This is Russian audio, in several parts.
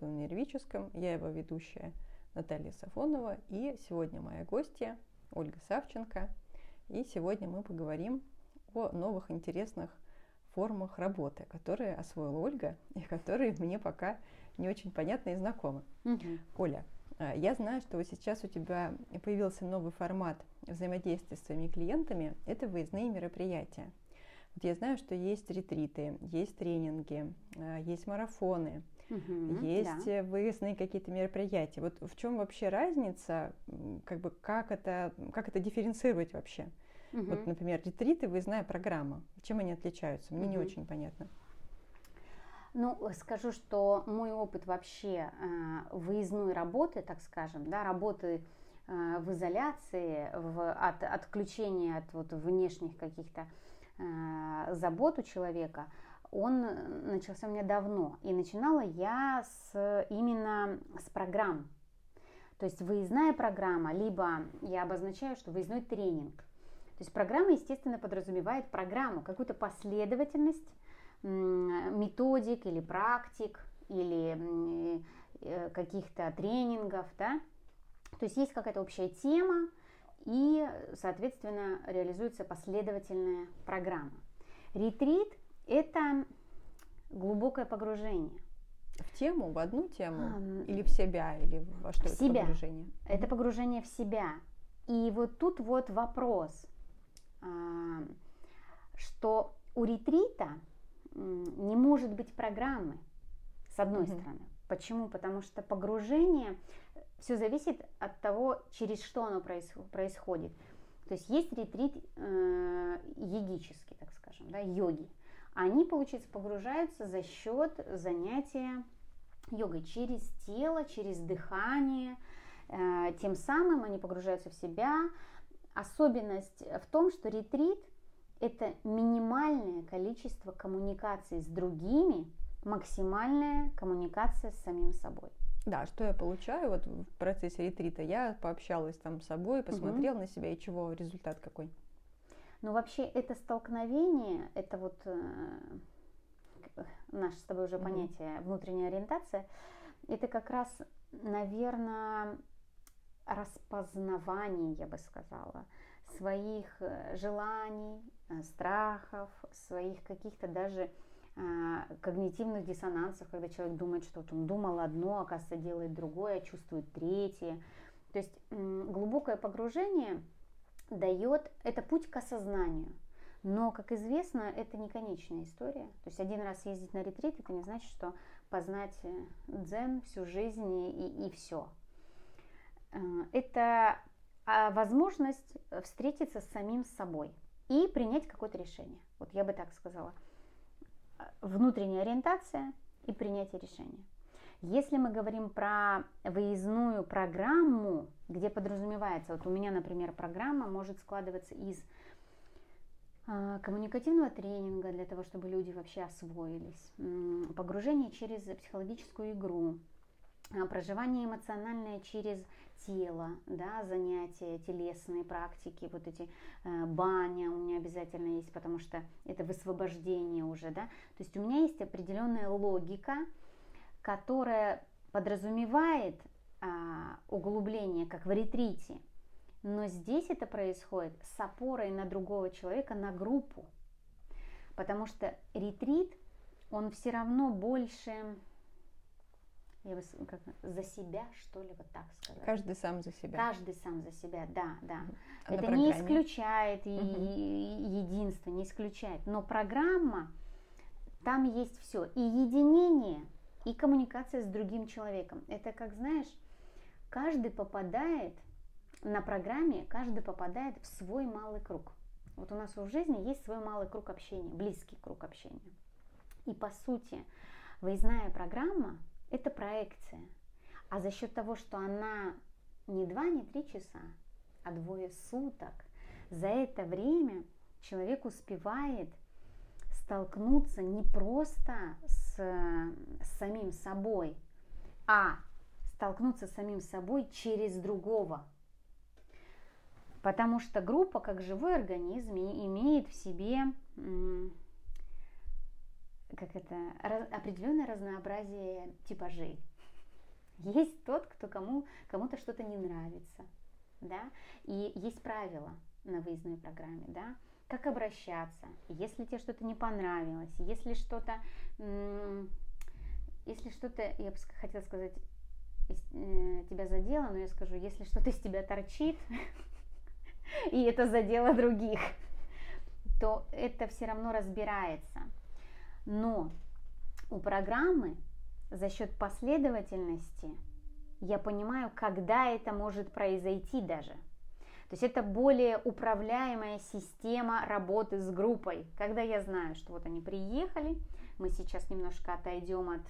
«Что-то на нервическом». Я его ведущая Наталья Сафонова. И сегодня моя гостья Ольга Савченко. И сегодня мы поговорим о новых интересных формах работы, которые освоила Ольга и которые мне пока не очень понятны и знакомы. Угу. Оля, а, я знаю, что сейчас у тебя появился новый формат взаимодействия с своими клиентами. Это выездные мероприятия. Вот я знаю, что есть ретриты, есть тренинги, а, есть марафоны, угу, есть да. выездные какие-то мероприятия. Вот в чем вообще разница, как бы как это, как это дифференцировать вообще? Угу. Вот, например, ретриты, выездная программа. Чем они отличаются? Мне угу. не очень понятно. Ну, скажу, что мой опыт вообще э, выездной работы, так скажем, да, работы э, в изоляции, в, от отключения от вот, внешних каких-то э, забот у человека, он начался у меня давно. И начинала я с, именно с программ. То есть выездная программа, либо я обозначаю, что выездной тренинг. То есть программа, естественно, подразумевает программу, какую-то последовательность методик или практик, или э, каких-то тренингов, да. То есть есть какая-то общая тема, и, соответственно, реализуется последовательная программа. Ретрит – это глубокое погружение. В тему, в одну тему, или в себя, или во что в это себя. погружение? Это погружение в себя. И вот тут вот вопрос, а, что у ретрита не может быть программы, с одной mm-hmm. стороны. Почему? Потому что погружение, все зависит от того, через что оно происходит. То есть есть ретрит э, йогический, так скажем, да, йоги. Они, получается, погружаются за счет занятия йогой через тело, через дыхание. Э, тем самым они погружаются в себя. Особенность в том, что ретрит это минимальное количество коммуникации с другими, максимальная коммуникация с самим собой. Да, что я получаю вот в процессе ретрита? Я пообщалась там с собой, посмотрела угу. на себя, и чего результат какой? Ну, вообще, это столкновение, это вот э, наше с тобой уже угу. понятие внутренняя ориентация, это как раз, наверное, распознавание, я бы сказала, своих э, желаний, э, страхов, своих каких-то даже а, когнитивных диссонансов, когда человек думает, что вот он думал одно, оказывается делает другое, чувствует третье. То есть глубокое погружение дает, это путь к осознанию. Но, как известно, это не конечная история. То есть один раз ездить на ретрит, это не значит, что познать э, дзен всю жизнь и, и, все. Это а возможность встретиться с самим собой и принять какое-то решение. Вот я бы так сказала. Внутренняя ориентация и принятие решения. Если мы говорим про выездную программу, где подразумевается, вот у меня, например, программа может складываться из а, коммуникативного тренинга для того, чтобы люди вообще освоились, погружение через психологическую игру, а, проживание эмоциональное через тело, да, занятия, телесные практики, вот эти э, баня у меня обязательно есть, потому что это высвобождение уже, да. То есть у меня есть определенная логика, которая подразумевает а, углубление, как в ретрите, но здесь это происходит с опорой на другого человека, на группу, потому что ретрит, он все равно больше я бы как, за себя, что ли, вот так сказать. Каждый сам за себя. Каждый сам за себя, да, да. А Это не исключает угу. единство, не исключает. Но программа, там есть все. И единение, и коммуникация с другим человеком. Это как, знаешь, каждый попадает на программе, каждый попадает в свой малый круг. Вот у нас в жизни есть свой малый круг общения, близкий круг общения. И по сути, выездная программа – это проекция. А за счет того, что она не два, не три часа, а двое суток, за это время человек успевает столкнуться не просто с, с самим собой, а столкнуться с самим собой через другого. Потому что группа, как живой организм, имеет в себе как это, определенное разнообразие типажей. Есть тот, кто кому, кому-то что-то не нравится, да, и есть правила на выездной программе, да, как обращаться, если тебе что-то не понравилось, если что-то, если что-то, я бы хотела сказать, э, тебя задело, но я скажу, если что-то из тебя торчит, и это задело других, то это все равно разбирается. Но у программы за счет последовательности я понимаю, когда это может произойти даже. То есть это более управляемая система работы с группой. Когда я знаю, что вот они приехали, мы сейчас немножко отойдем от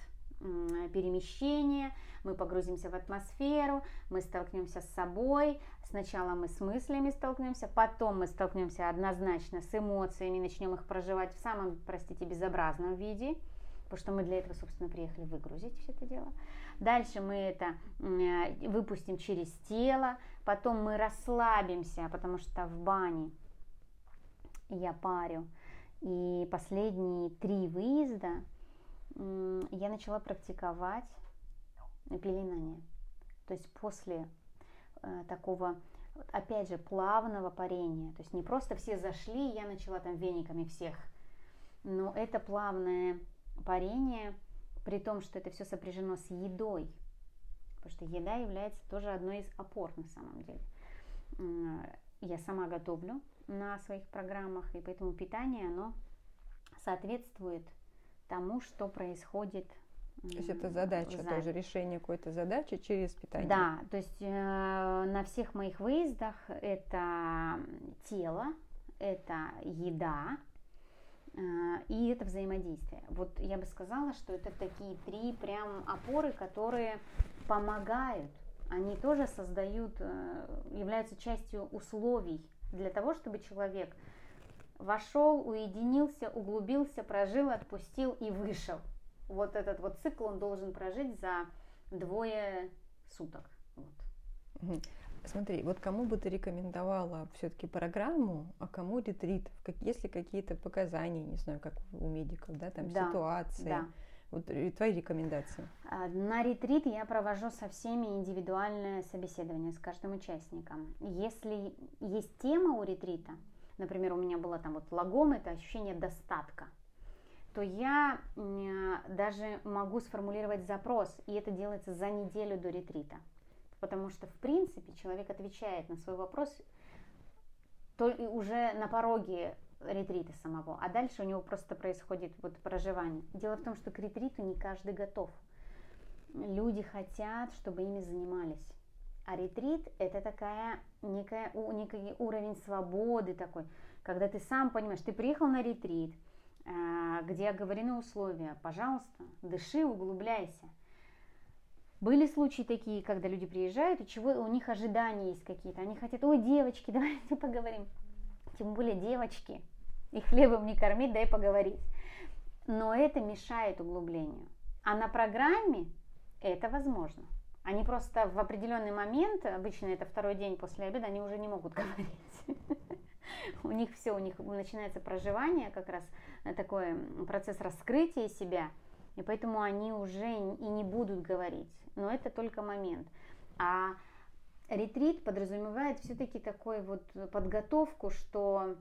перемещения, мы погрузимся в атмосферу, мы столкнемся с собой, сначала мы с мыслями столкнемся, потом мы столкнемся однозначно с эмоциями, начнем их проживать в самом, простите, безобразном виде, потому что мы для этого, собственно, приехали выгрузить все это дело. Дальше мы это выпустим через тело, потом мы расслабимся, потому что в бане я парю. И последние три выезда я начала практиковать пеленание. То есть после э, такого, опять же, плавного парения, то есть не просто все зашли, я начала там вениками всех, но это плавное парение, при том, что это все сопряжено с едой, потому что еда является тоже одной из опор на самом деле. Я сама готовлю на своих программах, и поэтому питание, оно соответствует тому, что происходит. То есть это задача за... тоже, решение какой-то задачи через питание. Да, то есть э, на всех моих выездах это тело, это еда э, и это взаимодействие. Вот я бы сказала, что это такие три прям опоры, которые помогают. Они тоже создают, э, являются частью условий для того, чтобы человек вошел, уединился, углубился, прожил, отпустил и вышел. Вот этот вот цикл он должен прожить за двое суток. Вот. Смотри, вот кому бы ты рекомендовала все-таки программу, а кому ретрит? Если какие-то показания, не знаю, как у медиков, да, там да, ситуации. Да. Вот твои рекомендации. А, на ретрит я провожу со всеми индивидуальное собеседование с каждым участником. Если есть тема у ретрита, например, у меня было там вот лагом, это ощущение достатка, то я даже могу сформулировать запрос, и это делается за неделю до ретрита. Потому что, в принципе, человек отвечает на свой вопрос только уже на пороге ретрита самого, а дальше у него просто происходит вот проживание. Дело в том, что к ретриту не каждый готов. Люди хотят, чтобы ими занимались. А ретрит – это такая некая, некий уровень свободы такой, когда ты сам понимаешь, ты приехал на ретрит, а, где оговорены условия, пожалуйста, дыши, углубляйся. Были случаи такие, когда люди приезжают, и чего у них ожидания есть какие-то. Они хотят, ой, девочки, давайте поговорим. Тем более девочки, их хлебом не кормить, дай поговорить. Но это мешает углублению. А на программе это возможно. Они просто в определенный момент, обычно это второй день после обеда, они уже не могут говорить. У них все, у них начинается проживание, как раз э, такой процесс раскрытия себя, и поэтому они уже и не будут говорить. Но это только момент. А ретрит подразумевает все-таки такой вот подготовку, что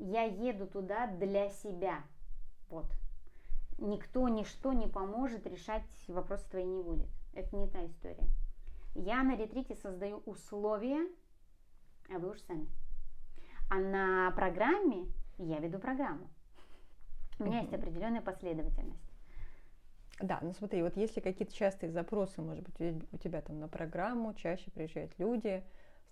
я еду туда для себя. Вот. Никто, ничто не поможет, решать вопросы твои не будет. Это не та история. Я на ретрите создаю условия, а вы уж сами. А на программе я веду программу. У меня есть определенная последовательность. Да, ну смотри, вот если какие-то частые запросы, может быть, у тебя там на программу чаще приезжают люди,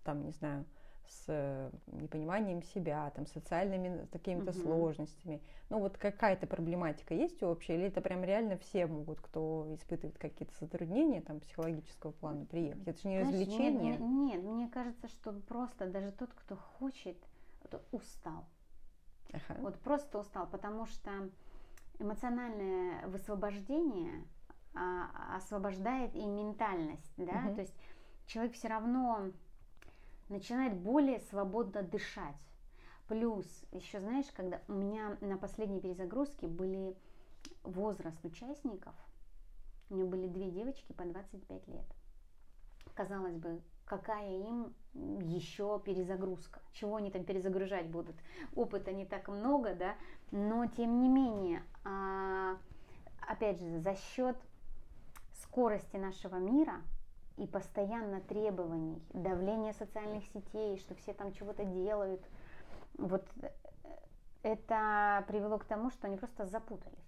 там, не знаю, с э, непониманием себя, там, социальными какими-то угу. сложностями. Ну, вот какая-то проблематика есть общая, или это прям реально все могут, кто испытывает какие-то затруднения там психологического плана, приехать? Это же не Знаешь, развлечение. Нет, нет, мне кажется, что просто даже тот, кто хочет, устал. Ага. Вот просто устал, потому что эмоциональное высвобождение а, освобождает и ментальность, да, угу. то есть человек все равно начинает более свободно дышать. Плюс, еще знаешь, когда у меня на последней перезагрузке были возраст участников, у меня были две девочки по 25 лет. Казалось бы, какая им еще перезагрузка, чего они там перезагружать будут. Опыта не так много, да, но тем не менее, а, опять же, за счет скорости нашего мира и постоянно требований, давления социальных сетей, что все там чего-то делают, вот э, это привело к тому, что они просто запутались.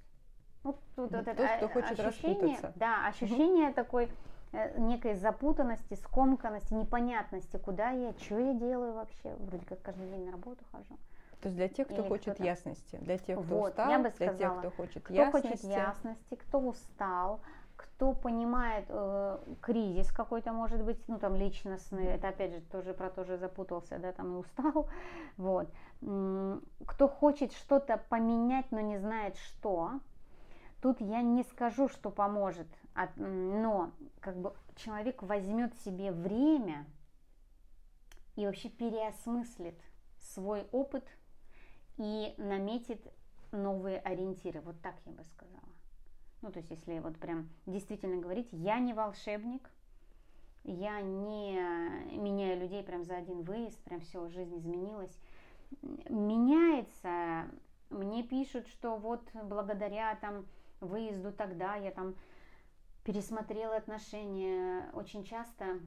Ну, тут вот это кто хочет ощущение, да, ощущение угу. такой э, некой запутанности, скомканности, непонятности, куда я, что я делаю вообще. Вроде как каждый день на работу хожу. То есть для тех, кто Или хочет кто ясности, для тех, кто вот, устал, я бы сказала, для тех, кто хочет кто ясности. хочет ясности, кто устал, кто понимает э, кризис какой-то, может быть, ну там личностный, это опять же тоже про то же запутался, да, там и устал, вот. Кто хочет что-то поменять, но не знает что, тут я не скажу, что поможет, но как бы человек возьмет себе время и вообще переосмыслит свой опыт и наметит новые ориентиры. Вот так я бы сказала. Ну, то есть, если вот прям действительно говорить, я не волшебник, я не меняю людей прям за один выезд, прям все, жизнь изменилась. Меняется, мне пишут, что вот благодаря там выезду тогда я там пересмотрела отношения. Очень часто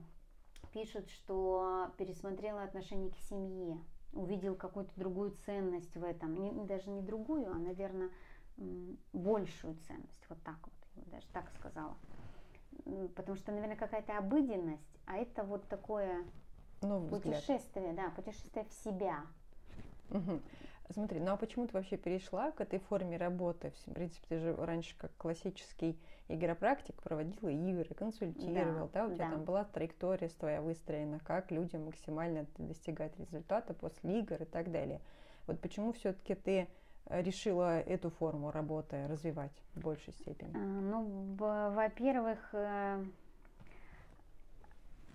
пишут, что пересмотрела отношение к семье, увидел какую-то другую ценность в этом. Не, даже не другую, а, наверное, большую ценность. Вот так вот, я даже так сказала. Потому что, наверное, какая-то обыденность, а это вот такое Новый путешествие, взгляд. да, путешествие в себя. Угу. Смотри, ну а почему ты вообще перешла к этой форме работы? В принципе, ты же раньше как классический игропрактик проводила игры, консультировал, да, да? у тебя да. там была траектория твоя выстроена, как людям максимально достигать результата после игр и так далее. Вот почему все-таки ты решила эту форму работы развивать в большей степени? А, ну, во-первых, э,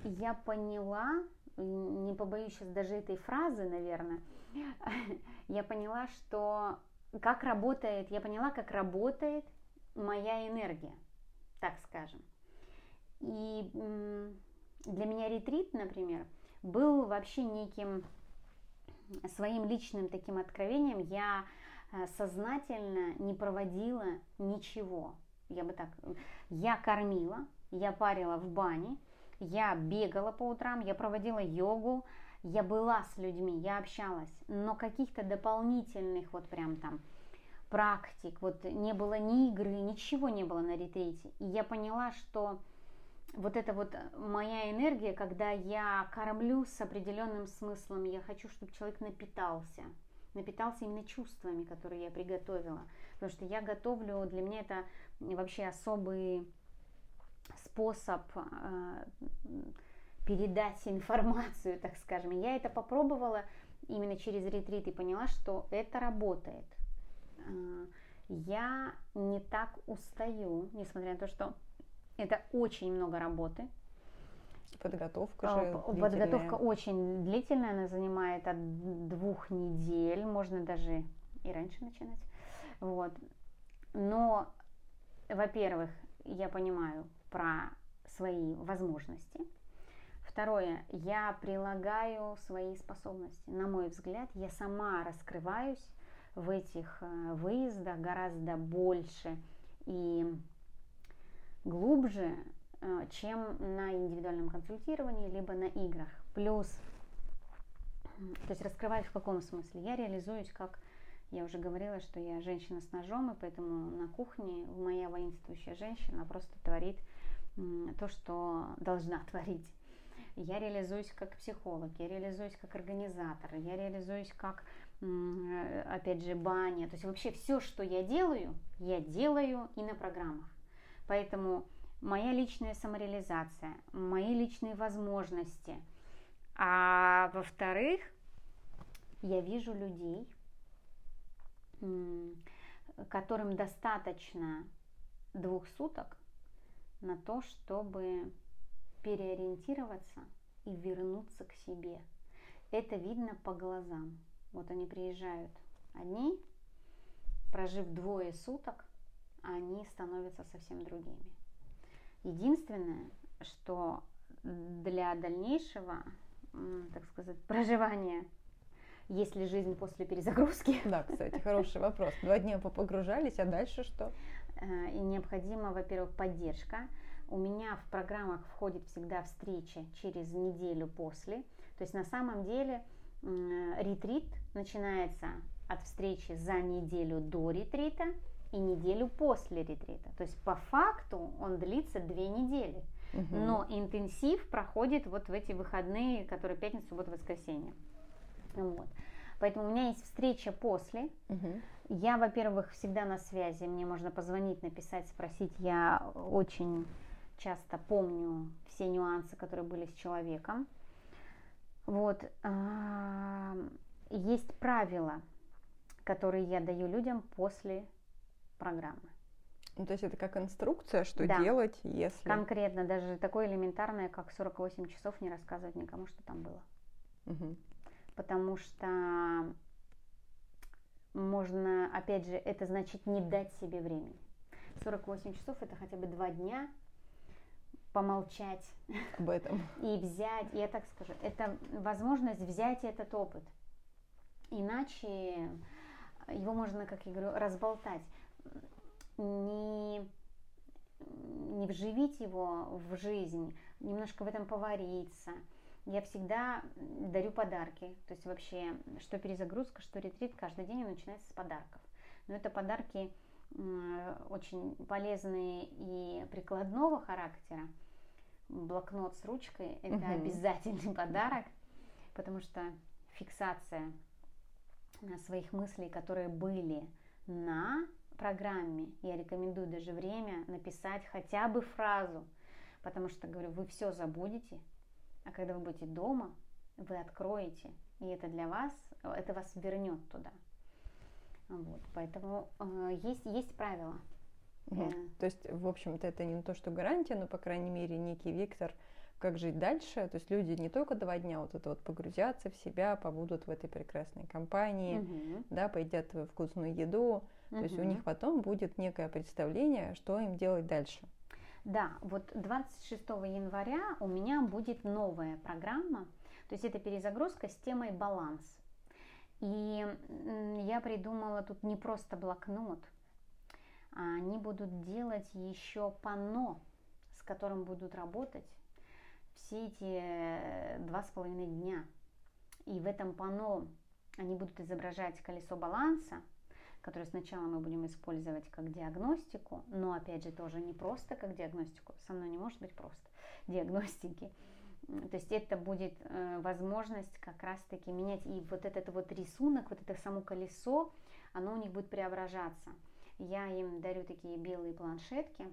я поняла, не побоюсь сейчас даже этой фразы, наверное, я поняла, что как работает, я поняла, как работает моя энергия, так скажем. И для меня ретрит, например, был вообще неким своим личным таким откровением. Я Э, сознательно не проводила ничего. Я бы так, я кормила, я парила в бане, я бегала по утрам, я проводила йогу, я была с людьми, я общалась, но каких-то дополнительных вот прям там практик, вот не было ни игры, ничего не было на ретрите. И я поняла, что вот это вот моя энергия, когда я кормлю с определенным смыслом, я хочу, чтобы человек напитался, напитался именно чувствами, которые я приготовила. Потому что я готовлю, для меня это вообще особый способ э, передать информацию, так скажем. Я это попробовала именно через ретрит и поняла, что это работает. Э, я не так устаю, несмотря на то, что это очень много работы. Подготовка же а, Подготовка очень длительная, она занимает от двух недель, можно даже и раньше начинать. Вот. Но, во-первых, я понимаю про свои возможности. Второе, я прилагаю свои способности. На мой взгляд, я сама раскрываюсь в этих э, выездах гораздо больше и глубже, чем на индивидуальном консультировании, либо на играх. Плюс, то есть раскрываюсь в каком смысле? Я реализуюсь как, я уже говорила, что я женщина с ножом, и поэтому на кухне моя воинствующая женщина просто творит то, что должна творить. Я реализуюсь как психолог, я реализуюсь как организатор, я реализуюсь как, опять же, баня. То есть вообще все, что я делаю, я делаю и на программах. Поэтому моя личная самореализация, мои личные возможности. А во-вторых, я вижу людей, которым достаточно двух суток на то, чтобы переориентироваться и вернуться к себе. Это видно по глазам. Вот они приезжают одни, прожив двое суток, они становятся совсем другими. Единственное, что для дальнейшего, так сказать, проживания есть ли жизнь после перезагрузки? Да, кстати, хороший вопрос. Два дня погружались, а дальше что? Э, и необходима, во-первых, поддержка. У меня в программах входит всегда встреча через неделю после. То есть на самом деле ретрит начинается от встречи за неделю до ретрита и неделю после ретрита. То есть по факту он длится две недели. Угу. Но интенсив проходит вот в эти выходные, которые пятница, суббота, воскресенье. Вот. Поэтому у меня есть встреча после. Угу. Я, во-первых, всегда на связи. Мне можно позвонить, написать, спросить. Я очень часто помню все нюансы, которые были с человеком. Вот. А, есть правила, которые я даю людям после программы. Ну, то есть это как инструкция, что да. делать, если... Конкретно, даже такое элементарное, как 48 часов не рассказывать никому, что там было. Угу. Потому что можно, опять же, это значит не дать себе времени. 48 часов это хотя бы два дня помолчать об этом и взять, я так скажу, это возможность взять этот опыт. Иначе его можно, как я говорю, разболтать не, не вживить его в жизнь, немножко в этом повариться. Я всегда дарю подарки. То есть вообще, что перезагрузка, что ретрит, каждый день начинается с подарков. Но это подарки очень полезные и прикладного характера. Блокнот с ручкой – это угу. обязательный подарок, потому что фиксация своих мыслей, которые были на программе я рекомендую даже время написать хотя бы фразу, потому что, говорю, вы все забудете, а когда вы будете дома, вы откроете, и это для вас, это вас вернет туда. Вот, поэтому э, есть, есть правила. Угу. Э. То есть, в общем-то, это не то, что гарантия, но, по крайней мере, некий вектор, как жить дальше. То есть люди не только два дня вот это вот погрузятся в себя, побудут в этой прекрасной компании, угу. да, поедят вкусную еду, то есть у них потом будет некое представление, что им делать дальше. Да, вот 26 января у меня будет новая программа, то есть это перезагрузка с темой баланс. И я придумала тут не просто блокнот, а они будут делать еще панно, с которым будут работать все эти э, два с половиной дня. И в этом панно они будут изображать колесо баланса, которую сначала мы будем использовать как диагностику, но опять же тоже не просто как диагностику, со мной не может быть просто диагностики. То есть это будет э, возможность как раз-таки менять и вот этот вот рисунок, вот это само колесо, оно у них будет преображаться. Я им дарю такие белые планшетки,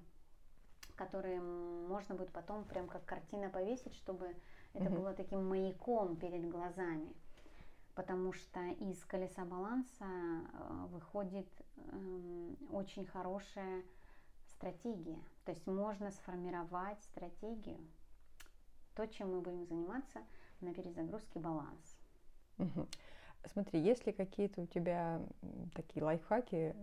которые можно будет потом прям как картина повесить, чтобы это mm-hmm. было таким маяком перед глазами потому что из колеса баланса э, выходит эм, очень хорошая стратегия. То есть можно сформировать стратегию, то, чем мы будем заниматься на перезагрузке баланс. Смотри, есть ли какие-то у тебя такие лайфхаки,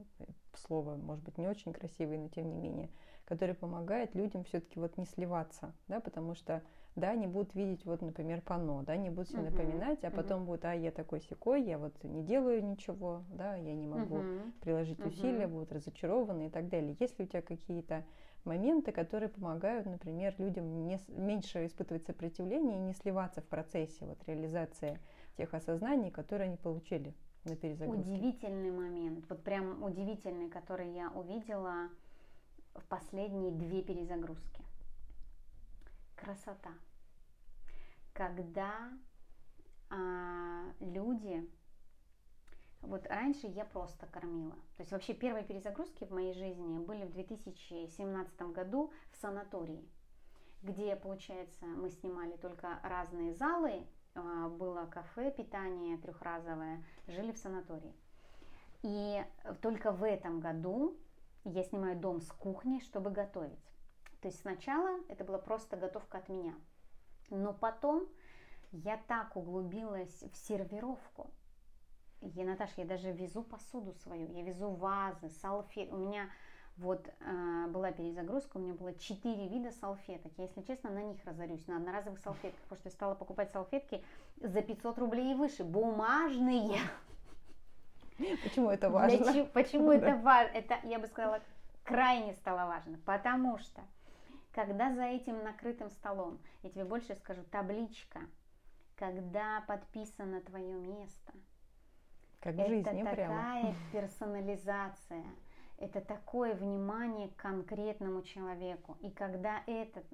слово, может быть, не очень красивые, но тем не менее, которые помогают людям все-таки вот не сливаться, да, потому что да, они будут видеть, вот, например, пано, да, не будут себе uh-huh. напоминать, а потом uh-huh. будут, а я такой секой, я вот не делаю ничего, да, я не могу uh-huh. приложить uh-huh. усилия, будут разочарованы и так далее. Есть ли у тебя какие-то моменты, которые помогают, например, людям не, меньше испытывать сопротивление и не сливаться в процессе вот, реализации тех осознаний, которые они получили на перезагрузке? Удивительный момент, вот прям удивительный, который я увидела в последние две перезагрузки красота. Когда а, люди, вот раньше я просто кормила. То есть вообще первые перезагрузки в моей жизни были в 2017 году в санатории, где, получается, мы снимали только разные залы, а, было кафе, питание трехразовое, жили в санатории. И только в этом году я снимаю дом с кухней, чтобы готовить. То есть сначала это была просто готовка от меня. Но потом я так углубилась в сервировку. Я, Наташа, я даже везу посуду свою, я везу вазы, салфет. У меня Вот э, была перезагрузка, у меня было 4 вида салфеток. Я, если честно, на них разорюсь, на одноразовых салфетках, потому что я стала покупать салфетки за 500 рублей и выше, бумажные. Почему это важно? Для, почему это важно? Это, я бы сказала, крайне стало важно, потому что когда за этим накрытым столом, я тебе больше скажу, табличка, когда подписано твое место, как в это жизни такая прямо. персонализация, это такое внимание к конкретному человеку. И когда этот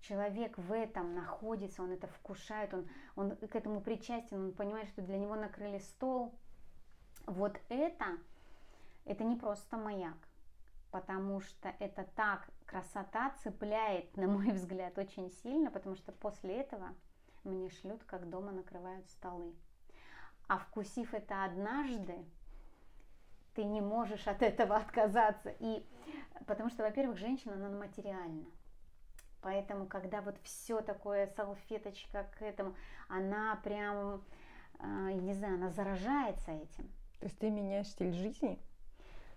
человек в этом находится, он это вкушает, он, он к этому причастен, он понимает, что для него накрыли стол, вот это, это не просто маяк, потому что это так, красота цепляет, на мой взгляд, очень сильно, потому что после этого мне шлют, как дома накрывают столы. А вкусив это однажды, ты не можешь от этого отказаться. И потому что, во-первых, женщина, она материальна. Поэтому, когда вот все такое, салфеточка к этому, она прям, я не знаю, она заражается этим. То есть ты меняешь стиль жизни?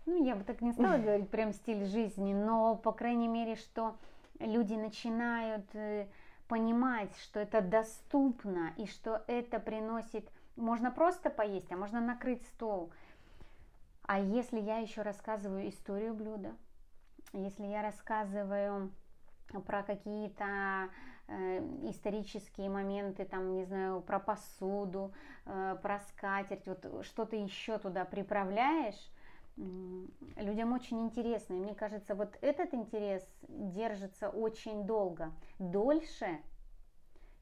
Ну, я бы так не стала говорить прям стиль жизни, но, по крайней мере, что люди начинают э, понимать, что это доступно и что это приносит... Можно просто поесть, а можно накрыть стол. А если я еще рассказываю историю блюда, если я рассказываю про какие-то э, исторические моменты, там, не знаю, про посуду, э, про скатерть, вот что-то еще туда приправляешь, людям очень интересно. И мне кажется, вот этот интерес держится очень долго, дольше,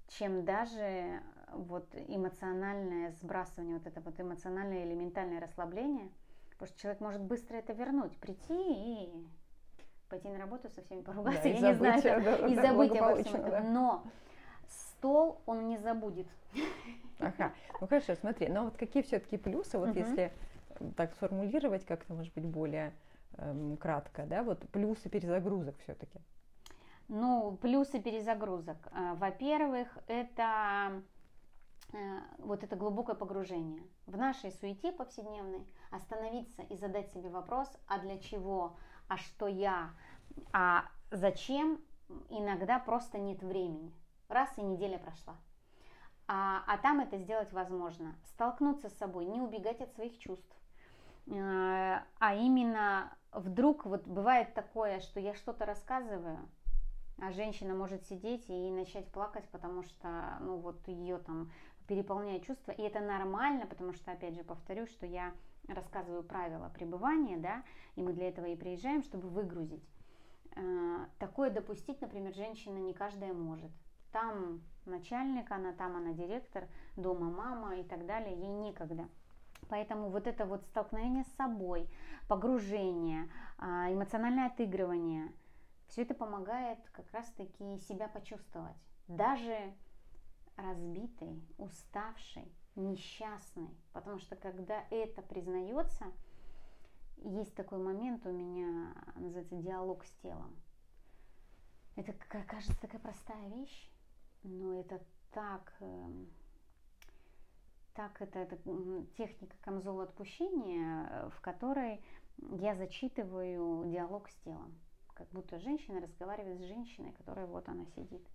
чем даже вот эмоциональное сбрасывание, вот это вот эмоциональное или ментальное расслабление, потому что человек может быстро это вернуть, прийти и пойти на работу со всеми поругаться, да, я не знаю, да, и забыть обо всем этом. Да. Но стол он не забудет. Ага, ну хорошо, смотри, но вот какие все-таки плюсы, вот угу. если так сформулировать как-то, может быть, более эм, кратко, да, вот плюсы перезагрузок все-таки. Ну, плюсы перезагрузок. Э, во-первых, это э, вот это глубокое погружение. В нашей суете повседневной остановиться и задать себе вопрос, а для чего, а что я, а зачем, иногда просто нет времени. Раз и неделя прошла. А, а там это сделать возможно. Столкнуться с собой, не убегать от своих чувств. Э, а именно вдруг вот бывает такое, что я что-то рассказываю, а женщина может сидеть и начать плакать, потому что, ну вот ее там переполняет чувство, и это нормально, потому что, опять же, повторю, что я рассказываю правила пребывания, да, и мы для этого и приезжаем, чтобы выгрузить. Э, такое допустить, например, женщина не каждая может. Там начальник, она там, она директор, дома мама и так далее, ей некогда. Поэтому вот это вот столкновение с собой, погружение, а, эмоциональное отыгрывание, все это помогает как раз-таки себя почувствовать. Даже разбитой, уставшей, несчастной. Потому что когда это признается, есть такой момент у меня, называется диалог с телом. Это кажется такая простая вещь, но это так эм, так это, это техника камзола отпущения, э, в которой я зачитываю диалог с телом. Как будто женщина разговаривает с женщиной, которая вот она сидит.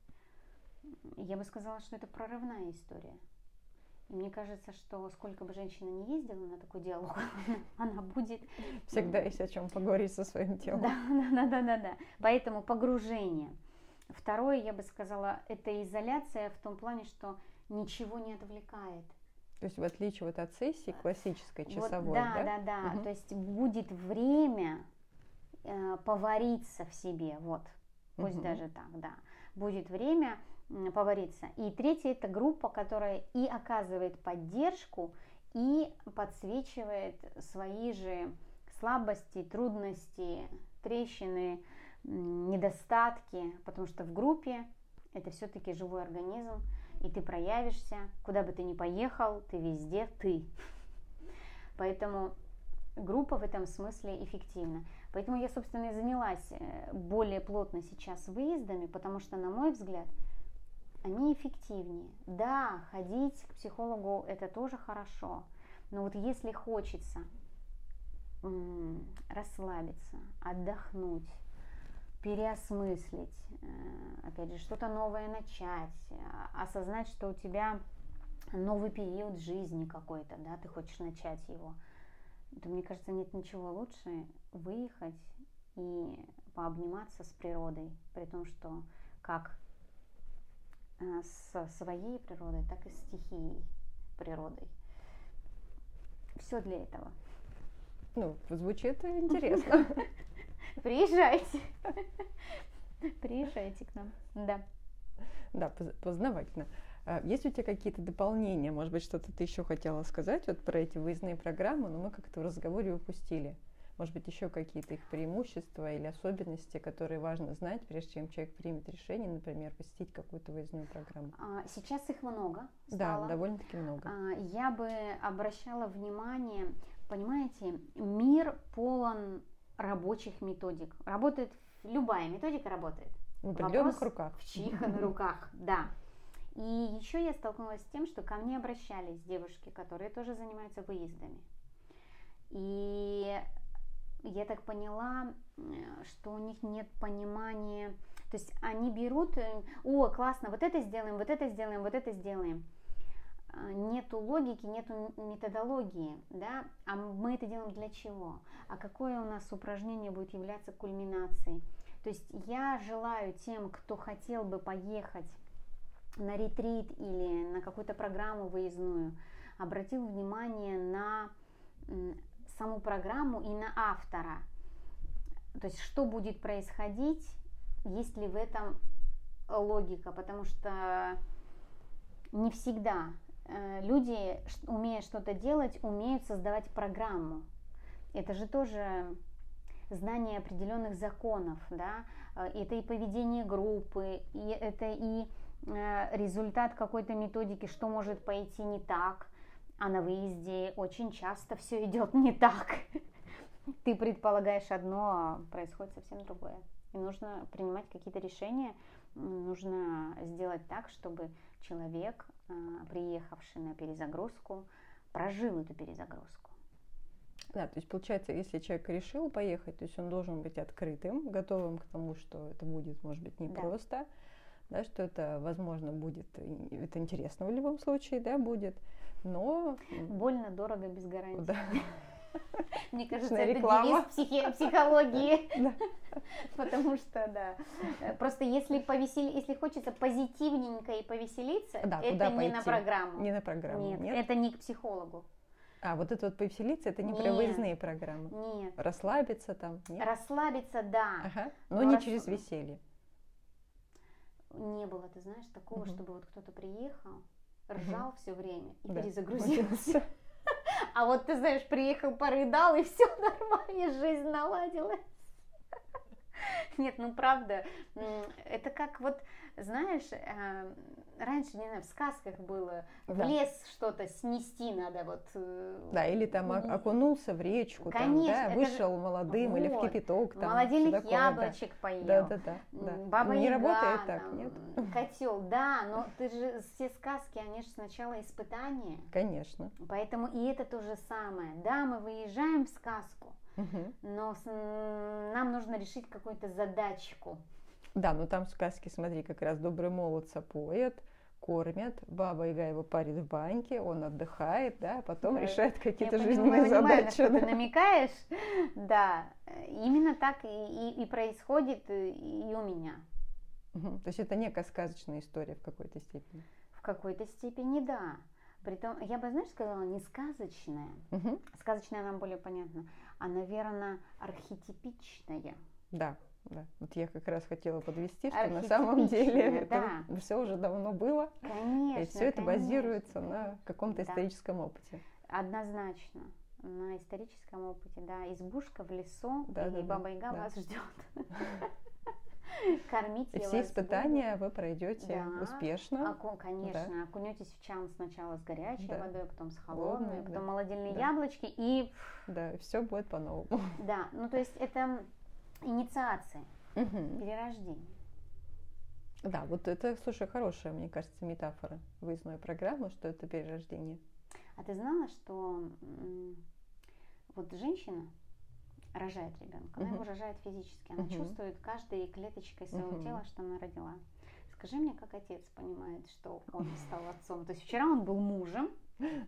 Я бы сказала, что это прорывная история. И мне кажется, что сколько бы женщина не ездила на такой диалог, она будет... Всегда есть о чем поговорить со своим телом. Да, да, да, да, да. Поэтому погружение. Второе, я бы сказала, это изоляция в том плане, что ничего не отвлекает. То есть в отличие вот от сессии классической часовой, вот, да? Да, да, да. Угу. То есть будет время э, повариться в себе, вот. Пусть угу. даже так, да. Будет время повариться. И третье это группа, которая и оказывает поддержку, и подсвечивает свои же слабости, трудности, трещины, недостатки, потому что в группе это все-таки живой организм, и ты проявишься, куда бы ты ни поехал, ты везде ты. Поэтому группа в этом смысле эффективна. Поэтому я, собственно, и занялась э, более плотно сейчас выездами, потому что, на мой взгляд, они эффективнее. Да, ходить к психологу это тоже хорошо, но вот если хочется расслабиться, отдохнуть, переосмыслить, э, опять же, что-то новое начать, а, осознать, что у тебя новый период жизни какой-то, да, ты хочешь начать его, то, мне кажется, нет ничего лучше выехать и пообниматься с природой, при том, что как э, со своей природой, так и с стихией природой. Все для этого. Ну, звучит интересно. Приезжайте. Приезжайте к нам. Да. Да, познавательно. А есть у тебя какие-то дополнения? Может быть, что-то ты еще хотела сказать вот про эти выездные программы, но мы как-то в разговоре упустили. Может быть, еще какие-то их преимущества или особенности, которые важно знать, прежде чем человек примет решение, например, посетить какую-то выездную программу? А, сейчас их много. Стало. Да, довольно-таки много. А, я бы обращала внимание, понимаете, мир полон рабочих методик. Работает, любая методика работает. В определенных Вопрос руках. В чьих на руках, да. И еще я столкнулась с тем, что ко мне обращались девушки, которые тоже занимаются выездами. И я так поняла, что у них нет понимания, то есть они берут, э, о, классно, вот это сделаем, вот это сделаем, вот это сделаем. А, нету логики, нету методологии, да, а мы это делаем для чего? А какое у нас упражнение будет являться кульминацией? То есть я желаю тем, кто хотел бы поехать на ретрит или на какую-то программу выездную, обратил внимание на саму программу и на автора. То есть что будет происходить, есть ли в этом логика, потому что не всегда э, люди, умея что-то делать, умеют создавать программу. Это же тоже знание определенных законов, да, э, это и поведение группы, и это и э, результат какой-то методики, что может пойти не так, а на выезде очень часто все идет не так. Ты предполагаешь одно, а происходит совсем другое. И нужно принимать какие-то решения, нужно сделать так, чтобы человек, а, приехавший на перезагрузку, прожил эту перезагрузку. Да, то есть получается, если человек решил поехать, то есть он должен быть открытым, готовым к тому, что это будет, может быть, непросто, да. да, что это, возможно, будет, это интересно в любом случае, да, будет, но... Больно, дорого, без гарантии. Да. Мне кажется, это реклама. девиз психи- психологии. Потому что, да. Просто если повесели, если хочется позитивненько и повеселиться, да, это не на программу. Не на программу. Нет, Нет, это не к психологу. А, вот это вот повеселиться, это не нет, про выездные программы? Нет. Расслабиться там? Нет? Расслабиться, да. Ага. Но, Но не рас... через веселье. Не было, ты знаешь, такого, угу. чтобы вот кто-то приехал, ржал угу. все время и да. перезагрузился. А вот ты знаешь, приехал, порыдал, и все нормально, жизнь наладилась. Нет, ну правда, это как вот, знаешь, э, раньше, не знаю, в сказках было, да. в лес что-то снести надо вот. Э, да, или там окунулся в речку, Конечно, там, да, вышел же... молодым вот. или в кипяток. Там, Молодильных такое, яблочек да. поел. Да, да, да. да. Баба не Яга, работает так, нет? Котел, да, но ты же, все сказки, они же сначала испытания. Конечно. Поэтому и это то же самое. Да, мы выезжаем в сказку, угу. но с, нам нужно решить какую-то задачку. Да, но там в сказке, смотри, как раз добрый молодца поет, кормят, баба Яга его парит в баньке, он отдыхает, да, а потом да. решает какие-то жизненные понимаю, задачи. На что да. ты намекаешь, да, именно так и, и, и происходит и у меня. Угу. То есть это некая сказочная история в какой-то степени. В какой-то степени, да. Притом, я бы, знаешь, сказала, не сказочная. Угу. Сказочная нам более понятна, а, наверное, архетипичная. Да, да. Вот я как раз хотела подвести, что на самом деле да. это все уже давно было. Конечно. И все это конечно. базируется на каком-то да. историческом опыте. Однозначно. На историческом опыте, да. Избушка в лесу, да, и да, Баба Яга да. вас ждет. Кормить И все испытания буду. вы пройдете да. успешно. Оку, конечно, да. окунетесь в чан сначала с горячей да. водой, потом с холодной, Холодной, потом да. молодильные да. яблочки и... Да, все будет по-новому. Да, ну то есть это инициация, угу. перерождение. Да, вот это, слушай, хорошая, мне кажется, метафора выездной программы, что это перерождение. А ты знала, что вот женщина рожает ребенка. Она Мгм. его рожает физически. Она Мгм. чувствует каждой клеточкой своего Мгм. тела, что она родила. Скажи мне, как отец понимает, что он стал отцом. То есть вчера он был мужем,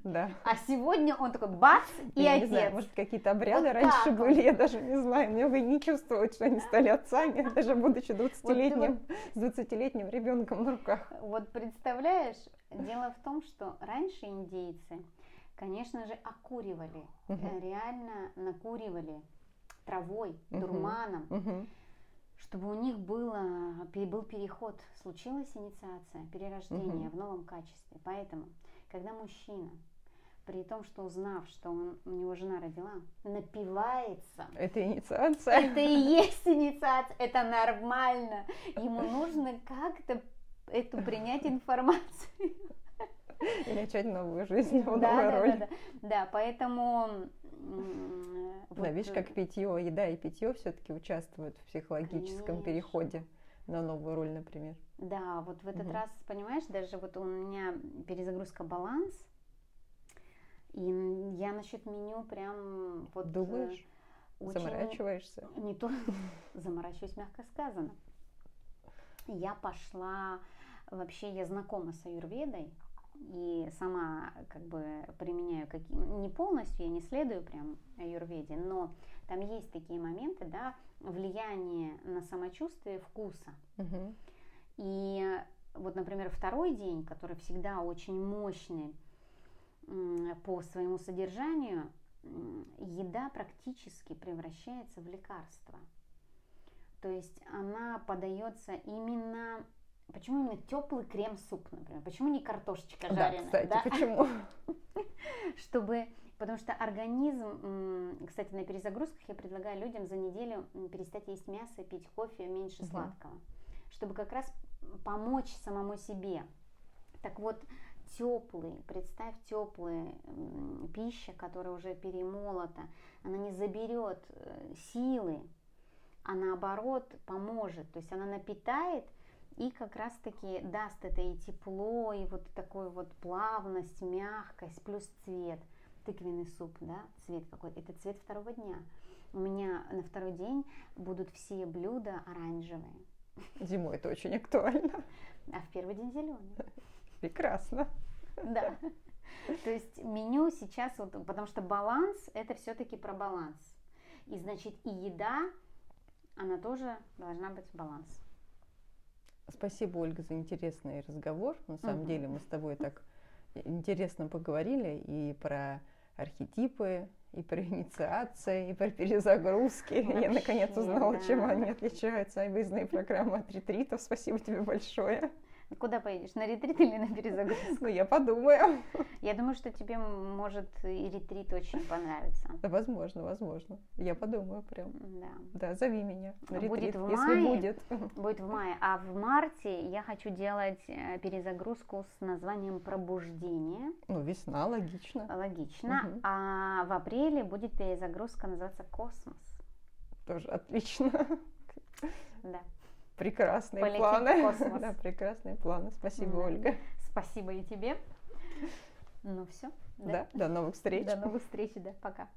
Да. а сегодня он такой бац и я отец. не знаю, может, какие-то обряды Вот раньше были, вот. я даже не знаю. Мне бы не чувствовать, что они стали отцами, даже будучи 20-летним, с 20-летним ребенком на руках. Вот представляешь, дело в том, что раньше индейцы, конечно же, окуривали, э, реально накуривали травой, дурманом, Мгм. чтобы у них было, был переход, случилась инициация, перерождение Мгм. в новом качестве. Поэтому, когда мужчина, при том, что узнав, что он, у него жена родила, напивается, Это инициация. это и есть инициация, это нормально. Ему нужно как-то эту принять информацию. И начать новую жизнь, Да, новую да, роль. да, да, да, поэтому м, Да, вот, видишь, как питье, еда и питье все-таки участвуют в психологическом Конечно. переходе на новую роль, например. Да, вот в этот Мгм. раз, понимаешь, даже вот у меня перезагрузка баланс, и я насчет меню прям вот э, Думаешь, очень- заморачиваешься. Не то заморачиваюсь, мягко сказано. Я пошла, вообще я знакома с аюрведой, и сама как бы применяю какие не полностью, я не следую прям аюрведе, но там есть такие моменты, да, влияние на самочувствие вкуса. Мгм. И вот, например, второй день, который всегда очень мощный по своему содержанию, еда практически превращается в лекарство. То есть она подается именно... Почему именно теплый крем-суп, например? Почему не картошечка Да, жареная? кстати, да? почему? Чтобы... Потому что организм... Кстати, на перезагрузках я предлагаю людям за неделю перестать есть мясо, пить кофе, меньше Мгм. сладкого. Чтобы как раз помочь самому себе. Так вот, теплый, представь теплая пища, которая уже перемолота, она не заберет э, силы, а наоборот поможет. То есть она напитает и как раз таки даст это и тепло, и вот такую вот плавность, мягкость, плюс цвет. Тыквенный суп, да, цвет какой. Это цвет второго дня. У меня на второй день будут все блюда оранжевые, Зимой это очень актуально. а в первый день зеленый. Прекрасно. Да. То есть меню сейчас, вот, потому что баланс это все-таки про баланс. И значит и еда, она тоже должна быть баланс. Спасибо, Ольга, за интересный разговор. На самом Мгм. деле мы с тобой так интересно поговорили и про архетипы, и про инициации, и про перезагрузки. Я наконец Вообще, узнала, чем да. они отличаются, выездные программы от ретритов. Спасибо тебе большое. Куда поедешь? На ретрит или на перезагрузку? Ну, я подумаю. Я думаю, что тебе может и ретрит очень понравится. Да, возможно, возможно. Я подумаю прям. Да. Да, зови меня на Будет ретрит, в если мае. будет. Будет в мае. А в марте я хочу делать э, перезагрузку с названием «Пробуждение». Ну, весна, логично. Логично. Мгм. А в апреле будет перезагрузка называться «Космос». Тоже отлично. Да. Прекрасные Полетим планы. космос. Да, прекрасные планы. Спасибо, Да. Ольга. Спасибо и тебе. Ну все. Да, до новых встреч. До новых встреч, да. Пока.